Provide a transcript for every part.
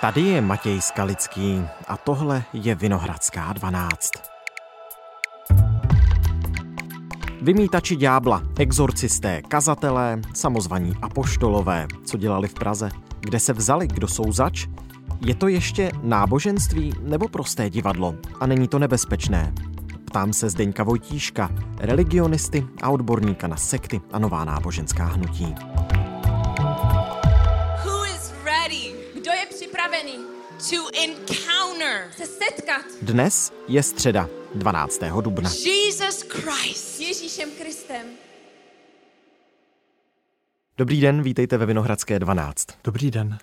Tady je Matěj Skalický a tohle je Vinohradská 12. Vymítači ďábla, exorcisté, kazatelé, samozvaní apoštolové, co dělali v Praze, kde se vzali, kdo jsou zač? Je to ještě náboženství nebo prosté divadlo? A není to nebezpečné? Ptám se Zdeňka Vojtíška, religionisty a odborníka na sekty a nová náboženská hnutí. Připravený to encounter, se setkat Dnes je středa, 12. dubna. Jesus Christ, Ježíšem Kristem? Dobrý den, vítejte ve Vinohradské 12. Dobrý den.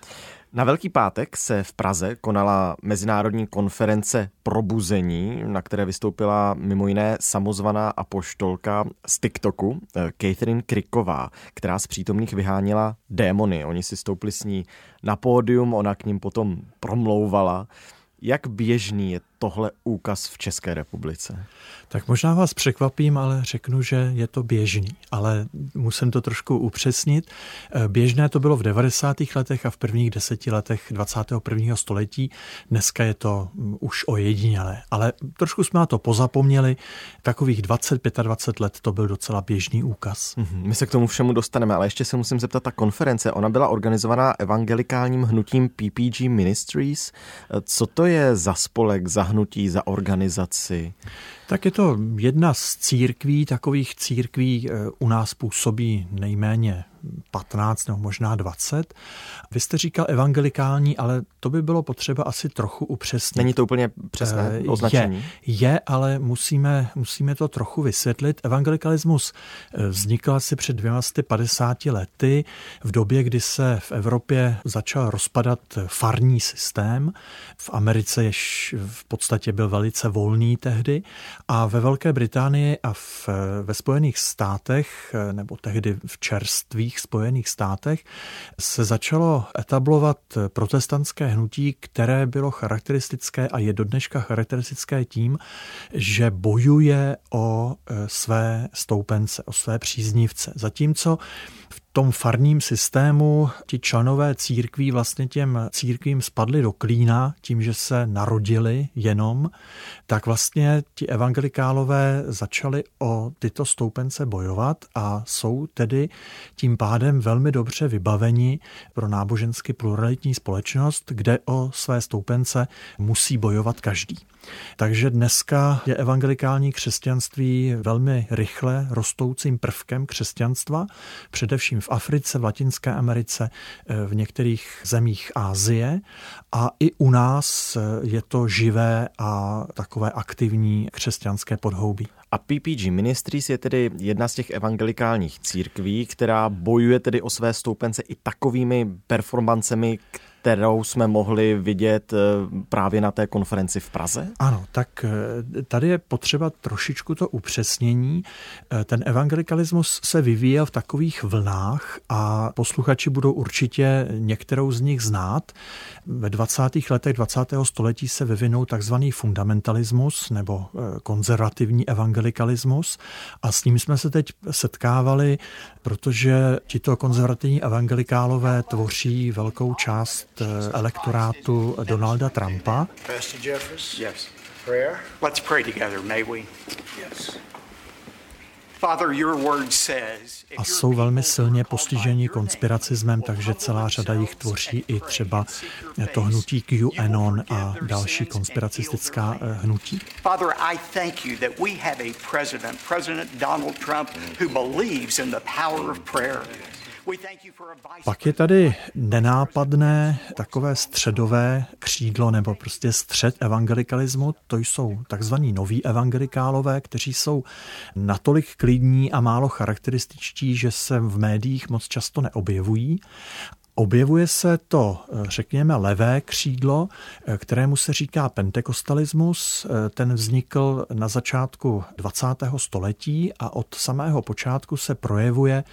Na Velký pátek se v Praze konala mezinárodní konference Probuzení, na které vystoupila mimo jiné samozvaná apoštolka z TikToku, eh, Catherine Kriková, která z přítomných vyháněla démony. Oni si stoupli s ní na pódium, ona k ním potom promlouvala. Jak běžný je tohle úkaz v České republice? Tak možná vás překvapím, ale řeknu, že je to běžný. Ale musím to trošku upřesnit. Eh, Běžné to bylo v 90. letech a v prvních deseti letech 21. století. Dneska je to mm, už ojedinělé. Ale trošku jsme na to pozapomněli. Takových 20-25 let to byl docela běžný úkaz. Mhm, My se k tomu všemu dostaneme, ale ještě se musím zeptat, ta konference, ona byla organizovaná evangelikálním hnutím PPG Ministries. Eh, Co to je za spolek, za hnutí, za organizaci? Tak je to jedna z církví, takových církví eh, u nás působí nejméně 15 nebo možná 20. Vy jste říkal evangelikální, ale to by bylo potřeba asi trochu upřesnit. Není to úplně přesné Eh, označení? Je, je, ale musíme, musíme to trochu vysvětlit. Evangelikalismus eh, vznikl asi před 250 lety v době, kdy se v Evropě začal rozpadat farní systém. V Americe jež v podstatě byl velice volný tehdy a ve Velké Británii a v, ve Spojených státech, eh, nebo tehdy v čerstvých Spojených státech, se začalo etablovat protestantské hnutí, které bylo charakteristické a je do dneška charakteristické tím, že bojuje o e, své stoupence, o své příznivce. Zatímco v tom farním systému ti členové církví vlastně těm církvím spadli do klína tím, že se narodili jenom, tak vlastně ti evangelikálové začali o tyto stoupence bojovat a jsou tedy tím pádem velmi dobře vybaveni pro nábožensky pluralitní společnost, kde o své stoupence musí bojovat každý. Takže dneska je evangelikální křesťanství velmi rychle rostoucím prvkem křesťanstva, především v Africe, v Latinské Americe, v některých zemích Ázie a i u nás je to živé a takové aktivní křesťanské podhoubí. A PPG Ministries je tedy jedna z těch evangelikálních církví, která bojuje tedy o své stoupence i takovými performancemi, kterou jsme mohli vidět eh, právě na té konferenci v Praze? Ano, tak eh, tady je potřeba trošičku to upřesnění. Eh, Ten evangelikalismus se vyvíjel v takových vlnách a posluchači budou určitě některou z nich znát. Ve 20. letech 20. století se vyvinul takzvaný fundamentalismus nebo konzervativní evangelikalismus a s ním jsme se teď setkávali, protože tito konzervativní evangelikálové tvoří velkou část elektorátu Donalda Trumpa. Pastor Jeffers? Yes. Prayer? Let's pray together, may we? Yes. A your jsou velmi silně postiženi konspiracismem, takže celá řada jich tvoří i třeba to hnutí QAnon a další konspiracistická eh, hnutí. Father, I thank you that we have a president, President Donald Trump, who believes in the power of prayer. Pak je tady nenápadné takové středové křídlo nebo prostě střed evangelikalismu. To jsou takzvaní noví evangelikálové, kteří jsou natolik klidní a málo charakterističtí, že se v médiích moc často neobjevují. Objevuje se to, řekněme, levé křídlo, kterému se říká pentekostalismus. Ten vznikl na začátku 20. století a od samého počátku se projevuje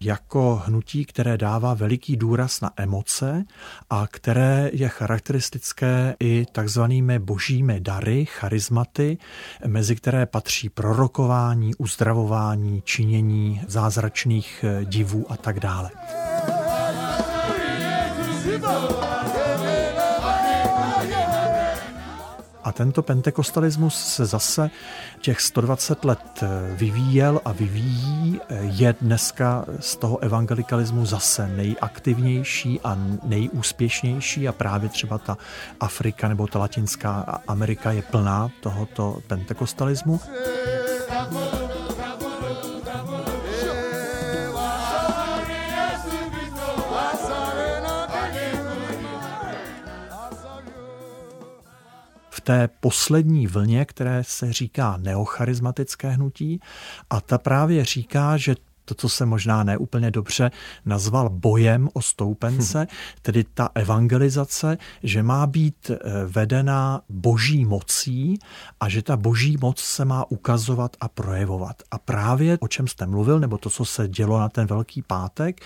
jako hnutí, které dává veliký důraz na emoce a které je charakteristické i takzvanými božími dary, charizmaty, mezi které patří prorokování, uzdravování, činění zázračných divů a tak dále. A tento pentekostalismus se zase těch 120 let vyvíjel a vyvíjí. Je dneska z toho evangelikalismu zase nejaktivnější a nejúspěšnější a právě třeba ta Afrika nebo ta Latinská Amerika je plná tohoto pentekostalismu. Yeah. Té poslední vlně, které se říká neocharizmatické hnutí. A ta právě říká, že to, co se možná neúplně dobře nazval bojem o stoupence, hm. tedy ta evangelizace, že má být eh, vedena boží mocí a že ta boží moc se má ukazovat a projevovat. A právě o čem jste mluvil, nebo to, co se dělo na ten Velký pátek,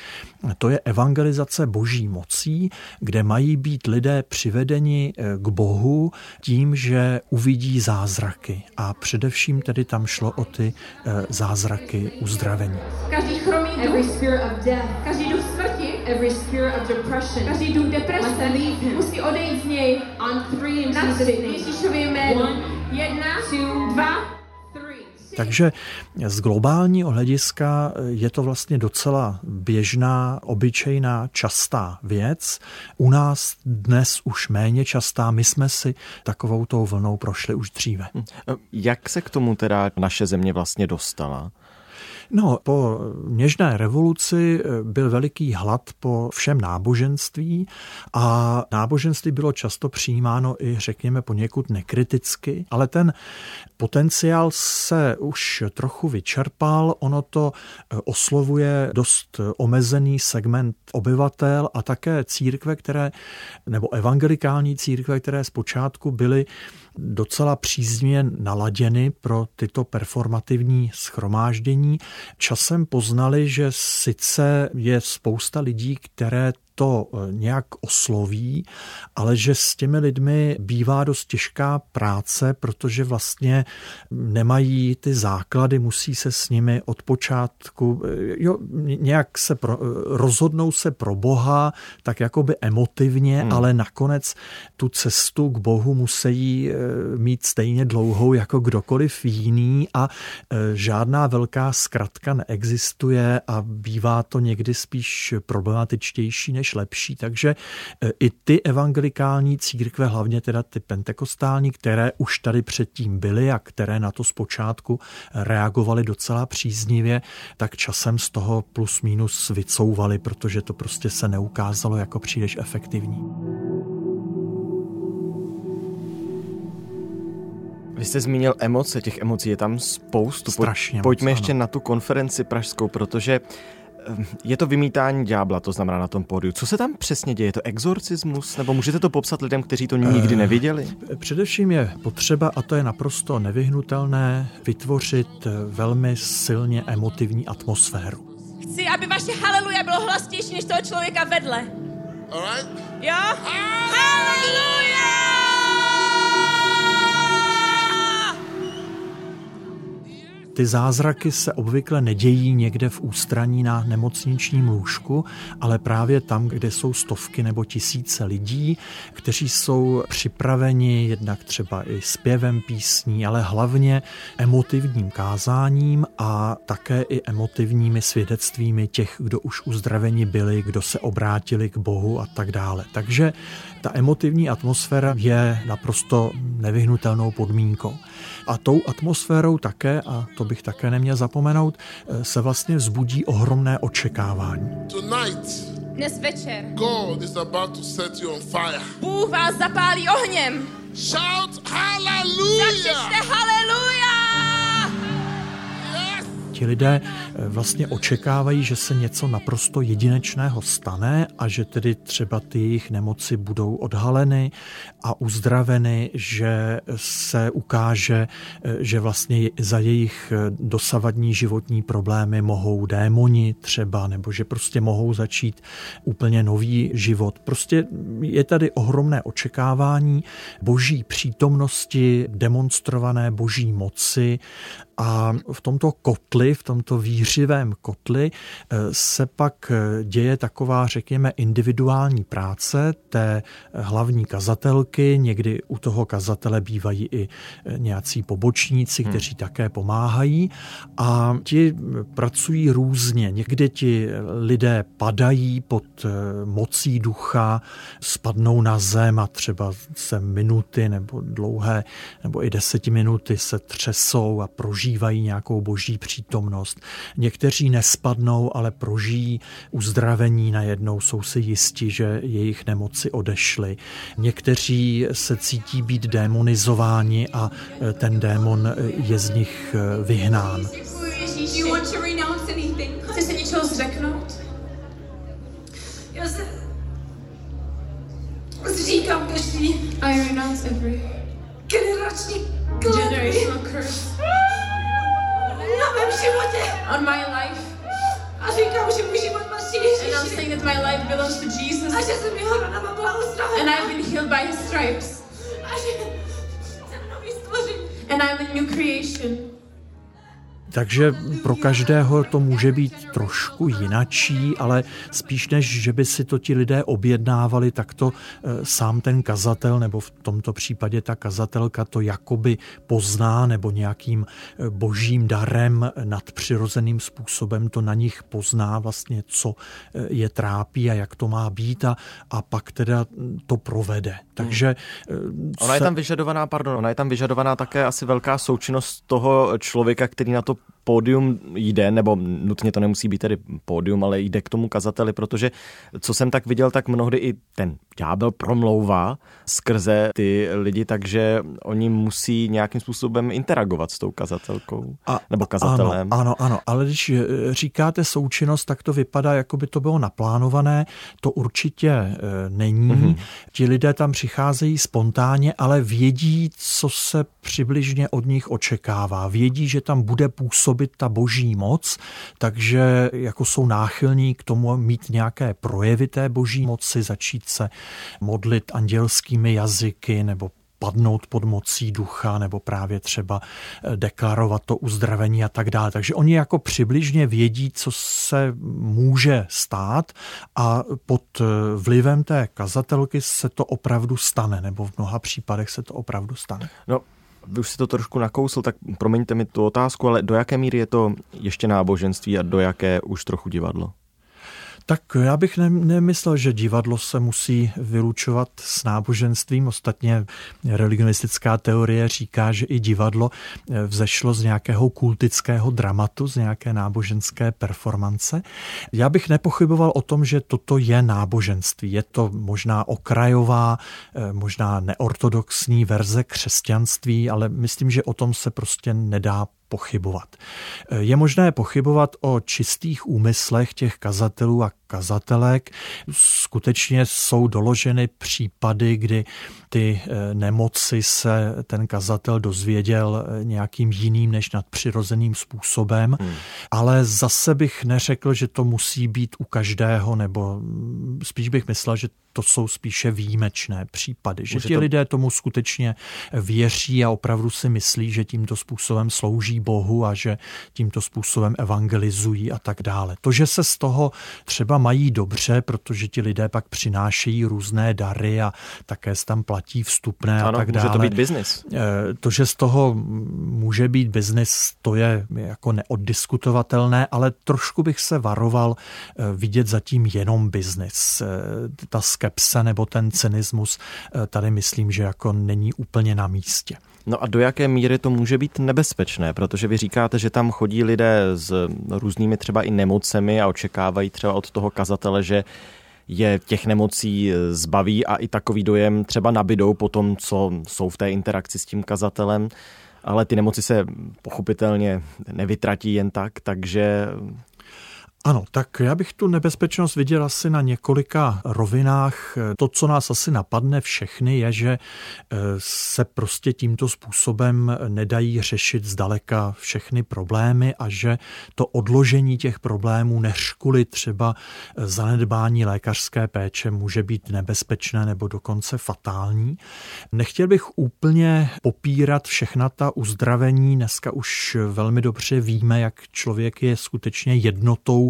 to je evangelizace boží mocí, kde mají být lidé přivedeni eh, k Bohu tím, že uvidí zázraky. A především tedy tam šlo o ty eh, zázraky uzdravení každý chromý duch, every spirit of death, každý duch smrti, every spirit of depression, každý duch deprese. Musí odejít z něj. On three in na tři, Ježíšově jméno. Jedna, two, dva, takže z globálního hlediska je to vlastně docela běžná, obyčejná, častá věc. U nás dnes už méně častá, my jsme si takovou tou vlnou prošli už dříve. Hm. Jak se k tomu teda naše země vlastně dostala? No, po něžné revoluci eh, byl veliký hlad po všem náboženství a náboženství bylo často přijímáno i, řekněme, poněkud nekriticky, ale ten potenciál se už trochu vyčerpal, ono to eh, oslovuje dost omezený segment obyvatel a také církve, které, nebo evangelikální církve, které zpočátku byly docela příznivě naladěny pro tyto performativní schromáždění. Časem poznali, že sice je spousta lidí, které to eh, nějak osloví, ale že s těmi lidmi bývá dost těžká práce, protože vlastně nemají ty základy, musí se s nimi od počátku, eh, jo, nějak se pro, eh, rozhodnou se pro Boha, tak jakoby emotivně, hmm. ale nakonec tu cestu k Bohu musí mít stejně dlouhou jako kdokoliv jiný a žádná velká zkratka neexistuje a bývá to někdy spíš problematičtější než lepší. Takže e, i ty evangelikální církve, hlavně teda ty pentekostální, které už tady předtím byly a které na to zpočátku reagovaly docela příznivě, tak časem z toho plus minus vycouvali, protože to prostě se neukázalo jako příliš efektivní. Vy jste zmínil emoce, těch emocí je tam spoustu. Strašně Pojďme moc, ještě ano. na tu konferenci pražskou, protože je to vymítání ďábla, to znamená na tom pódiu. Co se tam přesně děje? Je to exorcismus? Nebo můžete to popsat lidem, kteří to nikdy eh, neviděli? Především je potřeba, a to je naprosto nevyhnutelné, vytvořit eh, velmi silně emotivní atmosféru. Chci, aby vaše haleluja bylo hlasnější než toho člověka vedle. Alright? Jo? Haleluja! Ty zázraky se obvykle nedějí někde v ústraní na nemocničním lůžku, ale právě tam, kde jsou stovky nebo tisíce lidí, kteří jsou připraveni jednak třeba i zpěvem písní, ale hlavně emotivním kázáním a také i emotivními svědectvími těch, kdo už uzdraveni byli, kdo se obrátili k Bohu a tak dále. Takže ta emotivní atmosféra je naprosto nevyhnutelnou podmínkou. A tou atmosférou také, a to bych také neměl zapomenout, eh, se vlastně vzbudí ohromné očekávání. Tonight, dnes večer God is about to set you on fire. Bůh vás zapálí ohněm. Shout hallelujah! haleluja! Ti lidé eh, vlastně očekávají, že se něco naprosto jedinečného stane a že tedy třeba ty jejich nemoci budou odhaleny a uzdraveny, že se ukáže, eh, že vlastně za jejich eh, dosavadní životní problémy mohou démoni třeba, nebo že prostě mohou začít úplně nový život. Prostě je tady ohromné očekávání boží přítomnosti, demonstrované boží moci A v tomto kotli, v tomto výřivém kotli eh, se pak eh, děje taková, řekněme, individuální práce té hlavní kazatelky. Někdy u toho kazatele bývají i nějací pobočníci, hmm. kteří hmm. také pomáhají. A ti pracují různě. Někdy ti lidé padají pod mocí ducha, spadnou na zem a třeba se minuty nebo dlouhé nebo i desetiminuty se třesou a prožívají nějakou boží přítomnost. Někteří nespadnou, ale prožijí uzdravení najednou, jsou si jisti, že jejich nemoci odešly. Někteří se cítí být demonizováni a e, ten démon e, je z nich e, vyhnán. Chci se něčeho zřeknout? Já se zříkám každý. I renounce every generační Generational curse. Na mém životě. On my life. A říkám, že můj život patří Ježíši. And I'm saying that my life belongs to Jesus. A že jsem jeho ranama byla uzdravena. And I've been healed by his stripes. A že jsem nový stvoření. And I'm a new creation. Takže pro každého to může být trošku jinačí, ale spíš než, že by si to ti lidé objednávali, tak to eh, sám ten kazatel, nebo v tomto případě ta kazatelka to jakoby pozná, nebo nějakým eh, božím darem, nadpřirozeným způsobem to na nich pozná vlastně, co eh, je trápí a jak to má být a, a pak teda to provede. Takže... Ona je tam vyžadovaná, pardon, ona je tam vyžadovaná také asi velká součinnost toho člověka, který na to pódium jde, nebo nutně to nemusí být tedy pódium, ale jde k tomu kazateli, protože co jsem tak viděl, tak mnohdy i ten ďábel promlouvá skrze ty lidi, takže oni musí nějakým způsobem interagovat s tou kazatelkou a, nebo kazatelem. Ano, ano, ano, ale když eh, říkáte součinnost, tak to vypadá, jako by to bylo naplánované. To určitě e, není. Mm-hmm. Ti lidé tam přicházejí spontánně, ale vědí, co se přibližně od nich očekává. Vědí, že tam bude působit ta boží moc, takže jako jsou náchylní k tomu mít nějaké projevy té boží moci, začít se modlit andělskými jazyky nebo padnout pod mocí ducha nebo právě třeba eh, deklarovat to uzdravení a tak dále. Takže oni jako přibližně vědí, co se může stát a pod eh, vlivem té kazatelky se to opravdu stane, nebo v mnoha případech se to opravdu stane. No, vy už si to trošku nakousl, tak promiňte mi tu otázku, ale do jaké míry je to ještě náboženství a do jaké už trochu divadlo? Tak já bych ne, nemyslel, že divadlo se musí vylučovat s náboženstvím. Ostatně religionistická teorie říká, že i divadlo eh, vzešlo z nějakého kultického dramatu, z nějaké náboženské performance. Já bych nepochyboval o tom, že toto je náboženství. Je to možná okrajová, eh, možná neortodoxní verze křesťanství, ale myslím, že o tom se prostě nedá pochybovat. Je možné pochybovat o čistých úmyslech těch kazatelů a kazatelek. Skutečně jsou doloženy případy, kdy ty eh, nemoci se ten kazatel dozvěděl eh, nějakým jiným než nadpřirozeným způsobem, hmm. ale zase bych neřekl, že to musí být u každého, nebo mm, spíš bych myslel, že to jsou spíše výjimečné případy, že ti to... lidé tomu skutečně věří a opravdu si myslí, že tímto způsobem slouží Bohu a že tímto způsobem evangelizují a tak dále. To, že se z toho třeba mají dobře, protože ti lidé pak přinášejí různé dary a také se tam platí vstupné ano, a tak dále. Může to být biznis. Eh, to, že z toho může být biznis, to je jako neoddiskutovatelné, ale trošku bych se varoval eh, vidět zatím jenom biznis. Eh, ta skepse nebo ten cynismus tady myslím, že jako není úplně na místě. No a do jaké míry to může být nebezpečné? Protože vy říkáte, že tam chodí lidé s různými třeba i nemocemi a očekávají třeba od toho kazatele, že je těch nemocí zbaví a i takový dojem třeba nabidou po tom, co jsou v té interakci s tím kazatelem. Ale ty nemoci se pochopitelně nevytratí jen tak, takže Ano, tak já bych tu nebezpečnost viděl asi na několika rovinách. To, co nás asi napadne všechny, je, že eh, se prostě tímto způsobem nedají řešit zdaleka všechny problémy a že to odložení těch problémů, než kvůli třeba zanedbání lékařské péče, může být nebezpečné nebo dokonce fatální. Nechtěl bych úplně popírat všechna ta uzdravení. Dneska už velmi dobře víme, jak člověk je skutečně jednotou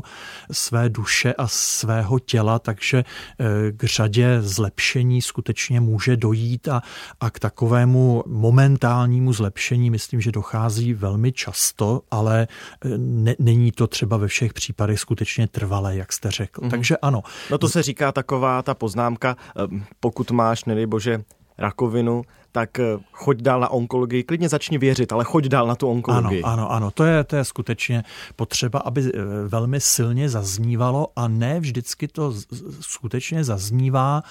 své duše a svého těla, takže eh, k řadě zlepšení skutečně může dojít a, a k takovému momentálnímu zlepšení myslím, že dochází velmi často, ale eh, ne, není to třeba ve všech případech skutečně trvalé, jak jste řekl. Mm-hmm. Takže ano. No to se říká taková ta poznámka, eh, pokud máš, nedej bože, rakovinu, tak eh, choď dál na onkologii, klidně začni věřit, ale choď dál na tu onkologii. Ano, ano, ano, to je, to je skutečně potřeba, aby eh, velmi silně zaznívalo a ne vždycky to skutečně zaznívá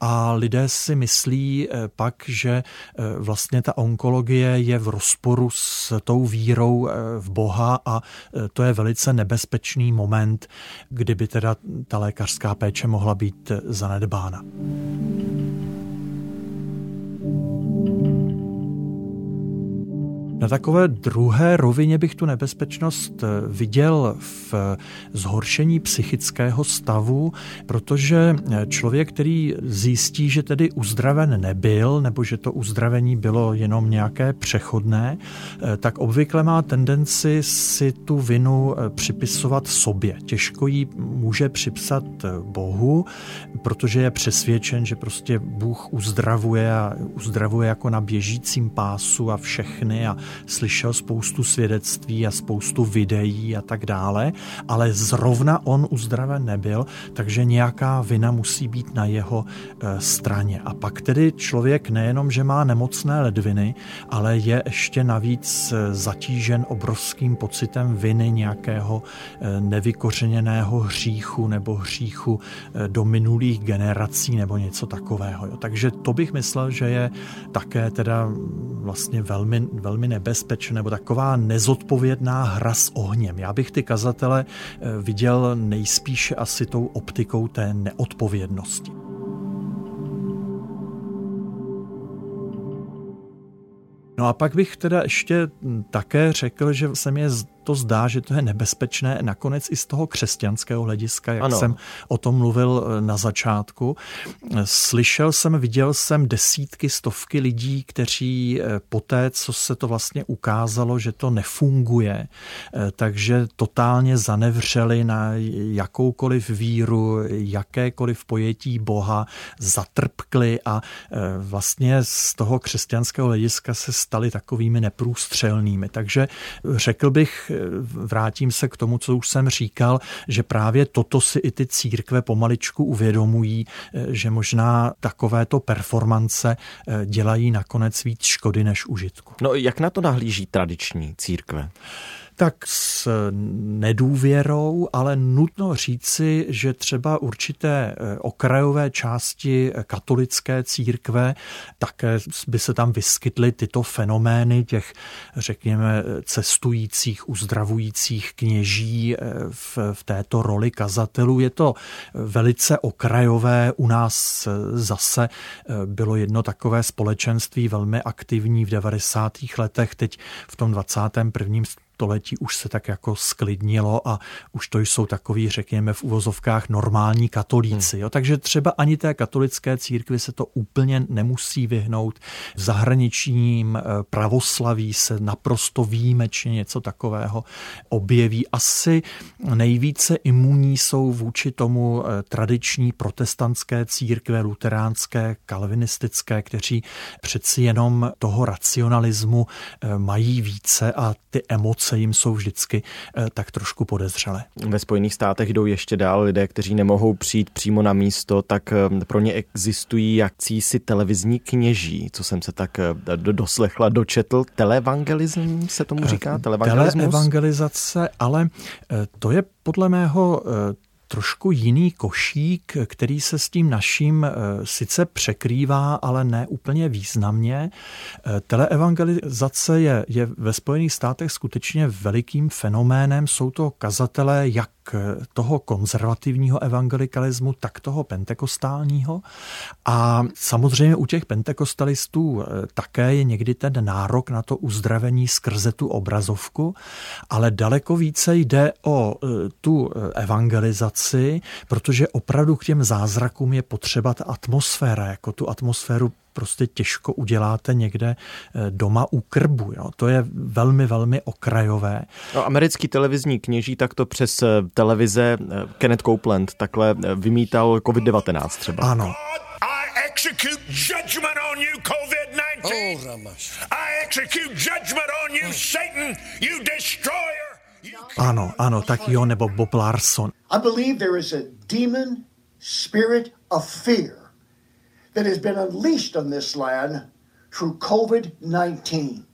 a lidé si myslí eh, pak, že vlastně ta onkologie je v rozporu s tou vírou v Boha a to je velice nebezpečný moment, kdyby teda ta lékařská péče mohla být zanedbána. Na takové druhé rovině bych tu nebezpečnost eh, viděl v zhoršení psychického stavu, protože eh, člověk, který zjistí, že tedy uzdraven nebyl, nebo že to uzdravení bylo jenom nějaké přechodné, eh, tak obvykle má tendenci si tu vinu připisovat sobě. Těžko ji může připsat Bohu, protože je přesvědčen, že prostě Bůh uzdravuje a uzdravuje jako na běžícím pásu a všechny a slyšel spoustu svědectví a spoustu videí a tak dále, ale zrovna on uzdraven nebyl, takže nějaká vina musí být na jeho e, straně. A pak tedy člověk nejenom, že má nemocné ledviny, ale je ještě navíc e, zatížen obrovským pocitem viny nějakého e, nevykořeněného hříchu nebo hříchu do minulých generací nebo něco takového. Takže to bych myslel, že je také teda vlastně velmi, velmi nebezpečné nebo taková nezodpovědná hra s ohněm. Já bych ty kazatele eh, viděl nejspíše asi tou optikou té neodpovědnosti. No a pak bych teda ještě také řekl, že se mi to zdá, že to je nebezpečné nakonec i z toho křesťanského hlediska, jak ano. jsem o tom mluvil eh, na začátku. Slyšel jsem, viděl jsem desítky, stovky lidí, kteří eh, po té, co se to vlastně ukázalo, že to nefunguje, takže totálně zanevřeli na jakoukoliv víru, jakékoliv pojetí Boha, zatrpkli a vlastně z toho křesťanského hlediska se stali takovými neprůstřelnými. Takže řekl bych, vrátím se k tomu, co už jsem říkal, že právě toto si i ty církve pomaličku uvědomují, že možná takovéto performance eh, dělají nakonec víc škody než užitku. No jak na to nahlíží tradiční církve? Tak s nedůvěrou, ale nutno říci, že třeba určité eh, okrajové části katolické církve, také by se tam vyskytly tyto fenomény těch, řekněme, cestujících, uzdravujících kněží eh, v, v této roli kazatelů. Je to velice okrajové. U nás eh, zase bylo jedno takové společenství velmi aktivní v 90. letech, teď v tom 21 století už se tak jako sklidnilo a už to jsou takový, řekněme v uvozovkách, normální katolíci. Jo? Takže třeba ani té katolické církvi se to úplně nemusí vyhnout. V zahraničním eh, pravoslaví se naprosto výjimečně něco takového objeví. Asi nejvíce imunní jsou vůči tomu eh, tradiční protestantské církve, luteránské, kalvinistické, kteří přeci jenom toho racionalismu eh, mají více a ty emoce emoce jim jsou vždycky eh, tak trošku podezřelé. Ve Spojených státech jdou ještě dál lidé, kteří nemohou přijít přímo na místo, tak eh, pro ně existují si televizní kněží, co jsem se tak eh, doslechla, dočetl. Televangelism se tomu říká? Teleevangelizace, ale to je podle mého trošku jiný košík, který se s tím naším sice překrývá, ale ne úplně významně. Teleevangelizace je, je ve Spojených státech skutečně velikým fenoménem. Jsou to kazatelé jak toho konzervativního evangelikalismu, tak toho pentekostálního. A samozřejmě u těch pentekostalistů eh, také je někdy ten nárok na to uzdravení skrze tu obrazovku, ale daleko více jde o eh, tu eh, evangelizaci, protože opravdu k těm zázrakům je potřeba ta atmosféra, jako tu atmosféru prostě těžko uděláte někde eh, doma u krbu. Jo. To je velmi, velmi okrajové. No, americký televizní kněží takto přes eh, televize eh, Kenneth Copeland takhle vymítal COVID-19 třeba. Ano. execute judgment on you, COVID-19. Oh, Ramash. I execute judgment on you, Satan, you destroyer. Ano, ano, tak jo, nebo Bob Larson. I believe there is a demon spirit of fear that has been unleashed on this land through COVID 19.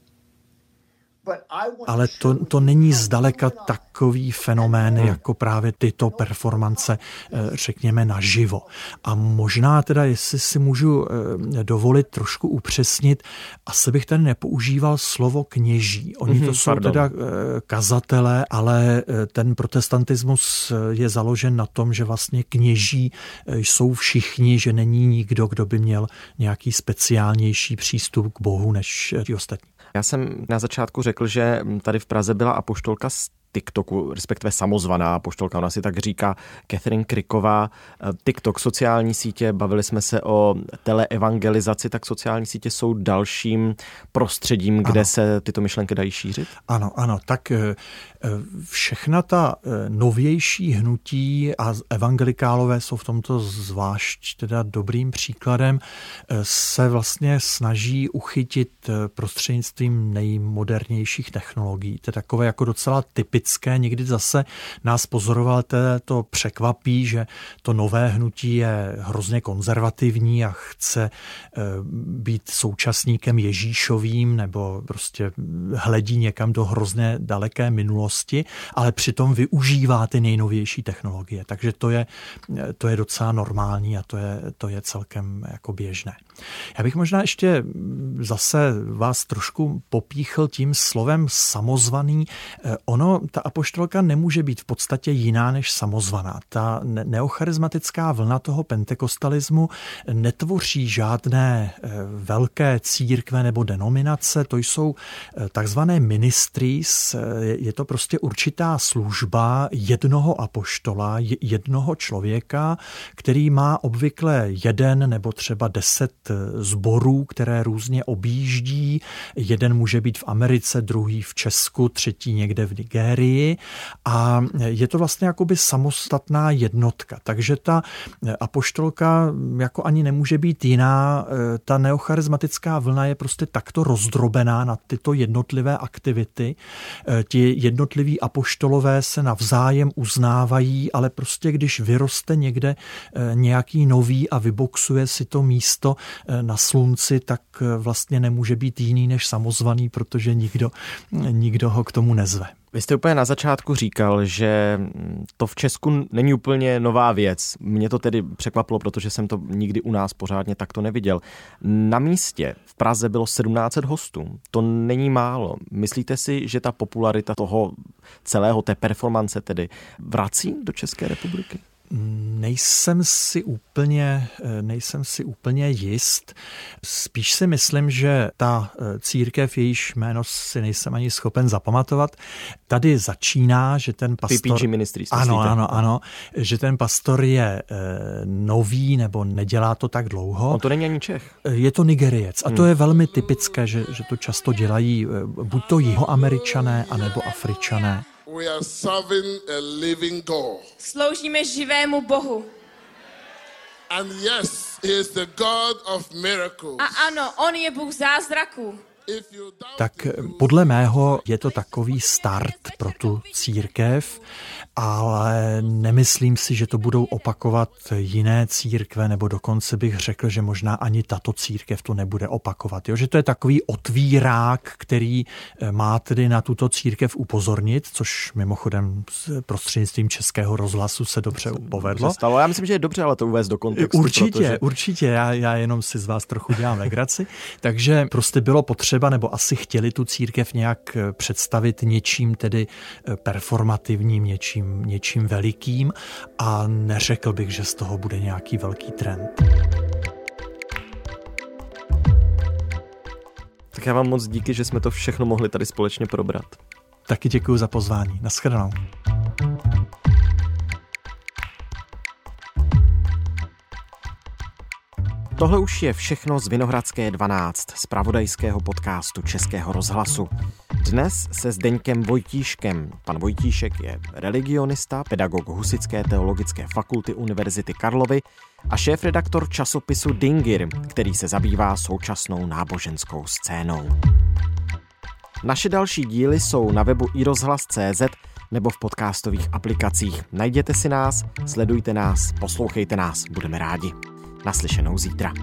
Ale to, to není zdaleka takový fenomén, jako právě tyto performance, eh, řekněme, naživo. A možná teda, jestli si můžu eh, dovolit trošku upřesnit, asi bych tady nepoužíval slovo kněží. Oni to mm-hmm, jsou pardon. teda eh, kazatelé, ale ten protestantismus je založen na tom, že vlastně kněží jsou všichni, že není nikdo, kdo by měl nějaký speciálnější přístup k Bohu než ti ostatní. Já jsem na začátku řekl, že tady v Praze byla apoštolka TikToku, respektive samozvaná poštolka, ona si tak říká Catherine Kriková. TikTok, sociální sítě, bavili jsme se o teleevangelizaci, tak sociální sítě jsou dalším prostředím, kde ano. se tyto myšlenky dají šířit? Ano, ano, tak eh, eh, všechna ta eh, novější hnutí a evangelikálové jsou v tomto zvlášť teda dobrým příkladem, se vlastně snaží uchytit prostřednictvím nejmodernějších technologií. To je takové jako docela typické typické, někdy zase nás pozorovatele to překvapí, že to nové hnutí je hrozně konzervativní a chce eh, být současníkem Ježíšovým nebo prostě hledí někam do hrozně daleké minulosti, ale přitom využívá ty nejnovější technologie. Takže to je, to je docela normální a to je, to je celkem jako běžné. Já bych možná ještě zase vás trošku popíchl tím slovem samozvaný. Eh, ono, ta apoštolka nemůže být v podstatě jiná než samozvaná. Ta neocharizmatická vlna toho pentekostalismu netvoří žádné eh, velké církve nebo denominace, to jsou eh, takzvané ministries, je to prostě určitá služba jednoho apoštola, jednoho člověka, který má obvykle jeden nebo třeba deset zborů, které různě objíždí. Jeden může být v Americe, druhý v Česku, třetí někde v Nigérii a je to vlastně jakoby samostatná jednotka. Takže ta apoštolka jako ani nemůže být jiná. Ta neocharizmatická vlna je prostě takto rozdrobená na tyto jednotlivé aktivity. Ti jednotliví apoštolové se navzájem uznávají, ale prostě když vyroste někde nějaký nový a vyboxuje si to místo, na slunci, tak eh, vlastně nemůže být jiný než samozvaný, protože nikdo, nikdo ho k tomu nezve. Vy jste úplně na začátku říkal, že to v Česku není úplně nová věc. Mě to tedy překvapilo, protože jsem to nikdy u nás pořádně takto neviděl. Na místě v Praze bylo 1700 hostů. To není málo. Myslíte si, že ta popularita toho celého té performance tedy vrací do České republiky? Nejsem si úplně, eh, nejsem si úplně jist. Spíš si myslím, že ta eh, církev, jejíž jméno si nejsem ani schopen zapamatovat, tady začíná, že ten pastor... PPG Ministries, Ano, ano, ano, že ten pastor je eh, nový nebo nedělá to tak dlouho. On to není ani Čech. Je to Nigeriec a to hmm. je velmi typické, že, že to často dělají buď to jihoameričané, anebo Afričané. We are serving a living God. Sloužíme živému Bohu. And yes, he is the God of miracles. A ano, on je Bůh zázraků. Tak podle mého je to takový start pro tu církev, ale nemyslím si, že to budou opakovat jiné církve, nebo dokonce bych řekl, že možná ani tato církev to nebude opakovat. Jo? Že to je takový otvírák, který eh, má tedy na tuto církev upozornit, což mimochodem prostřednictvím českého rozhlasu se dobře povedlo. Stalo. Já myslím, že je dobře, ale to uvést do kontextu. Určitě, protože... určitě. Já, já jenom si z vás trochu dělám legraci. Takže prostě bylo potřeba, nebo asi chtěli tu církev nějak eh, představit něčím tedy eh, performativním, něčím, něčím velikým a neřekl bych, že z toho bude nějaký velký trend. Tak já vám moc díky, že jsme to všechno mohli tady společně probrat. Taky děkuji za pozvání. Naschledanou. Tohle už je všechno z Vinohradské 12, z pravodajského podcastu Českého rozhlasu. Dnes se Zdeňkem Vojtíškem. Pan Vojtíšek je religionista, pedagog Husické teologické fakulty Univerzity Karlovy a šéf-redaktor časopisu Dingir, který se zabývá současnou náboženskou scénou. Naše další díly jsou na webu iRozhlas.cz nebo v podcastových aplikacích. Najděte si nás, sledujte nás, poslouchejte nás, budeme rádi. Naslyšenou zítra.